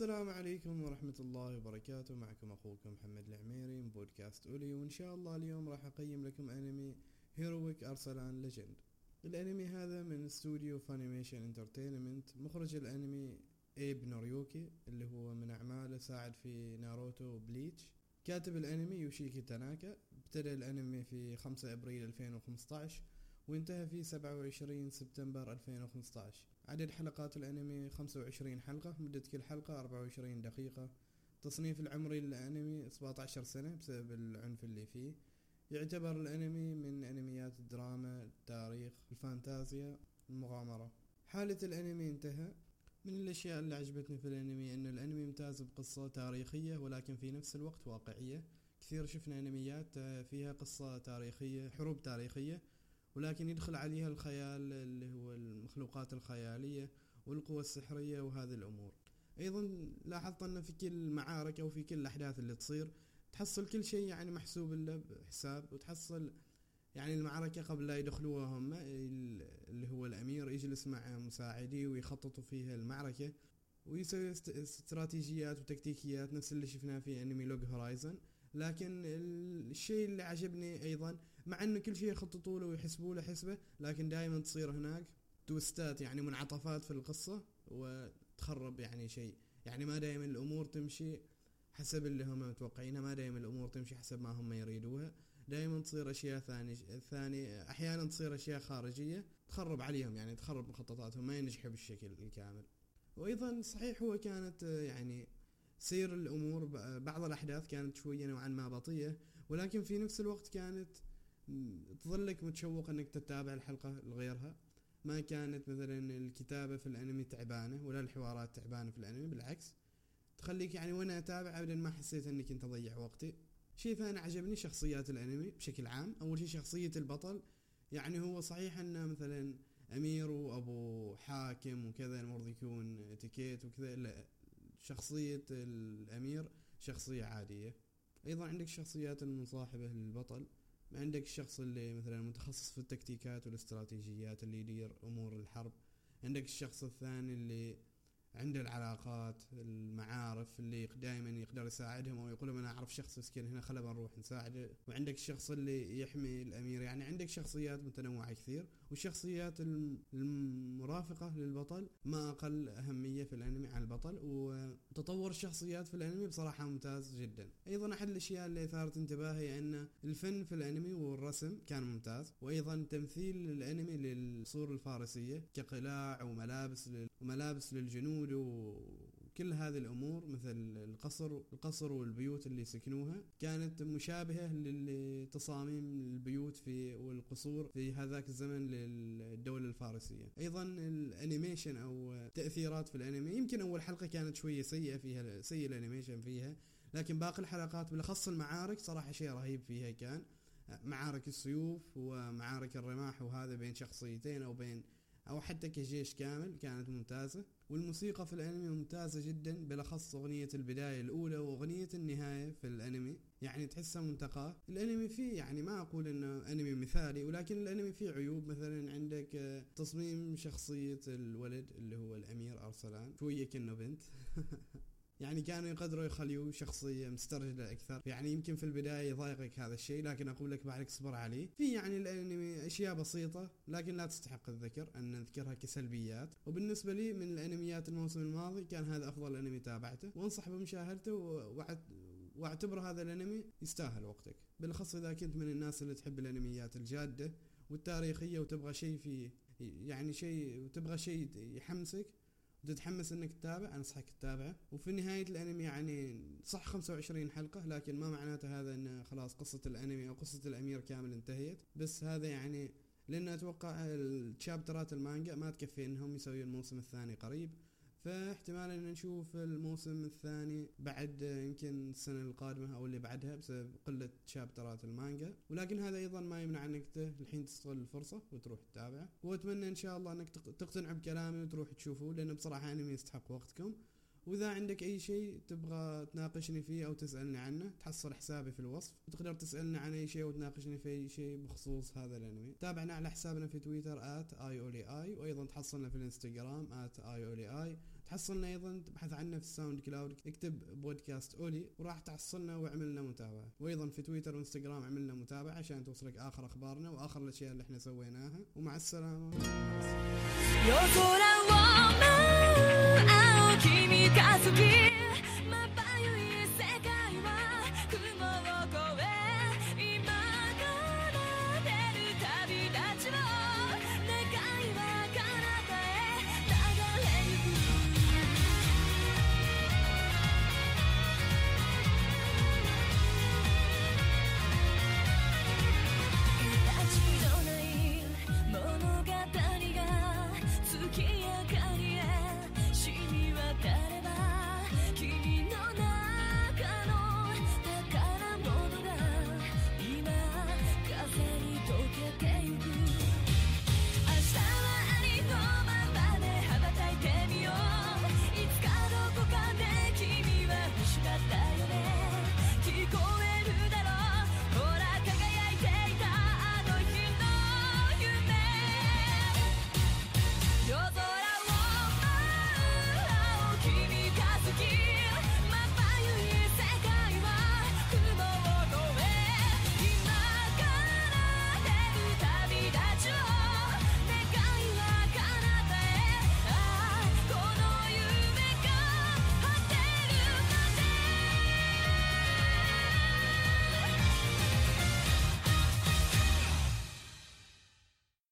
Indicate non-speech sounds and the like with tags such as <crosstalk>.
السلام عليكم ورحمة الله وبركاته. معكم أخوكم محمد العميري من بودكاست أولي وإن شاء الله اليوم راح أقيم لكم أنمي Heroic Arslan Legend الأنمي هذا من استوديو Funimation Entertainment مخرج الأنمي ايب نوريوكي اللي هو من أعماله ساعد في ناروتو وبليتش. كاتب الأنمي يوشيكي تاناكا ابتدأ الأنمي في 5 أبريل 2015 وانتهى في 27 سبتمبر 2015 عدد حلقات الأنمي 25 حلقة مدة كل حلقة 24 دقيقة. تصنيف العمري للأنمي 17 سنة بسبب العنف اللي فيه. يعتبر الأنمي من أنميات الدراما التاريخ الفانتازيا المغامرة. حالة الأنمي انتهى. من الأشياء اللي عجبتني في الأنمي أن الأنمي ممتاز بقصة تاريخية ولكن في نفس الوقت واقعية. كثير شفنا أنميات فيها قصة تاريخية حروب تاريخية ولكن يدخل عليها الخيال اللي هو المخلوقات الخيالية والقوى السحرية وهذه الأمور. أيضا لاحظت أن في كل المعارك أو في كل الأحداث اللي تصير تحصل كل شيء يعني محسوب له بحساب وتحصل يعني المعركة قبل لا يدخلوها هم اللي هو الأمير يجلس مع مساعديه ويخططوا فيها المعركة ويسوي استراتيجيات وتكتيكيات نفس اللي شفناه في انمي لوج هورايزن لكن الشيء اللي عجبني أيضا مع إنه كل شيء يخططوا له ويحسبوا له حسبة لكن دائما تصير هناك توستات يعني منعطفات في القصة وتخرب يعني شيء. يعني ما دائما الأمور تمشي حسب اللي هم متوقعينها ما دائما الأمور تمشي حسب ما هم يريدوها. دائما تصير أشياء ثاني ثاني أحيانا تصير أشياء خارجية تخرب عليهم يعني تخرب مخططاتهم ما ينجحوا بالشكل الكامل. وأيضا صحيح هو كانت يعني سير الأمور بعض الأحداث كانت شوية نوعا ما بطيئة ولكن في نفس الوقت كانت تظلك متشوق إنك تتابع الحلقة لغيرها. ما كانت مثلا الكتابة في الأنمي تعبانة ولا الحوارات تعبانة في الأنمي بالعكس. تخليك يعني وأنا أتابع ابدا ما حسيت اني كنت اضيع وقتي. شيء ثاني عجبني شخصيات الأنمي بشكل عام. أول شيء شخصية البطل يعني هو صحيح إنه مثلا أمير وأبو حاكم وكذا المفروض يكون اتيكيت وكذا لا. شخصية الأمير شخصية عادية. أيضا عندك الشخصيات المصاحبة للبطل عندك الشخص اللي مثلا متخصص في التكتيكات والاستراتيجيات اللي يدير أمور الحرب عندك الشخص الثاني اللي عنده العلاقات المعارف اللي دائما يقدر يساعدهم أو يقول لهم أنا أعرف شخص مسكين هنا خلنا نروح نساعده وعندك الشخص اللي يحمي الأمير يعني عندك شخصيات متنوعة كثير والشخصيات المرافقة للبطل ما أقل أهمية في الأنمي عن البطل وتطور الشخصيات في الأنمي بصراحة ممتاز جدا. أيضا أحد الأشياء اللي أثارت انتباهي أن الفن في الأنمي والرسم كان ممتاز وأيضا تمثيل الأنمي للصور الفارسية كقلاع وملابس وملابس للجنود الجنود وكل هذه الأمور مثل القصر القصر والبيوت اللي سكنوها كانت مشابهة لتصاميم البيوت في والقصور في هذاك الزمن للدولة الفارسية. أيضا ال animation أو تأثيرات في الانمي يمكن أول حلقة كانت شوية سيئة فيها سيء ال animation فيها لكن باقي الحلقات بالأخص المعارك صراحة شيء رهيب فيها كان. معارك السيوف ومعارك الرماح وهذا بين شخصيتين أو بين أو حتى كجيش كامل كانت ممتازة. والموسيقى في الأنمي ممتازة جدا بالأخص أغنية البداية الأولى وأغنية النهاية في الأنمي. يعني تحسها منتقاة. الأنمي فيه يعني ما أقول إنه أنمي مثالي ولكن الأنمي فيه عيوب. مثلا عندك آه، تصميم شخصية الولد اللي هو الأمير أرسلان. شوية كأنه بنت. <laughs> يعني كانوا يقدروا يخليوه شخصية مسترجلة أكثر. يعني يمكن في البداية يضايقك هذا الشيء لكن أقول لك بعدك اصبر عليه. في يعني الأنمي أشياء بسيطة لكن لا تستحق الذكر أن نذكرها كسلبيات. وبالنسبة لي من الأنميات الموسم الماضي كان هذا أفضل أنمي تابعته. وأنصح بمشاهدته واعتبر هذا الأنمي يستاهل وقتك. بالأخص إذا كنت من الناس اللي تحب الأنميات الجادة والتاريخية وتبغى شيء في يعني شيء وتبغى شيء يحمسك تتحمس إنك تتابع أنصحك تتابعه. وفي نهاية الأنمي يعني صح 25 حلقة لكن ما معناته هذا ان خلاص قصة الأنمي أو قصة الأمير كامل انتهيت. بس هذا يعني لأن أتوقع الشابترات المانجا ما تكفي إنهم يسوي الموسم الثاني قريب. فاحتمال إن نشوف الموسم الثاني بعد يمكن السنة القادمة أو اللي بعدها بسبب قلة شابترات المانجا. ولكن هذا أيضا ما يمنع إنك الحين تستغل الفرصة وتروح تتابع. وأتمنى إن شاء الله إنك تقتنع بكلامي وتروح تشوفه لأنه بصراحة أنمي يستحق وقتكم. وإذا عندك أي شيء تبغى تناقشني فيه أو تسألني عنه تحصل حسابي في الوصف. وتقدر تسألني عن أي شيء وتناقشني في أي شيء بخصوص هذا الأنمي. تابعنا على حسابنا في تويتر @اي وأيضا تحصلنا في الإنستغرام @اي تحصلنا أيضا تبحث عنا في الساوند كلاود اكتب بودكاست أولي وراح تحصلنا وعملنا متابعة. وأيضا في تويتر وإنستغرام عملنا متابعة عشان توصلك آخر أخبارنا وآخر الأشياء اللي إحنا سويناها. ومع السلامة.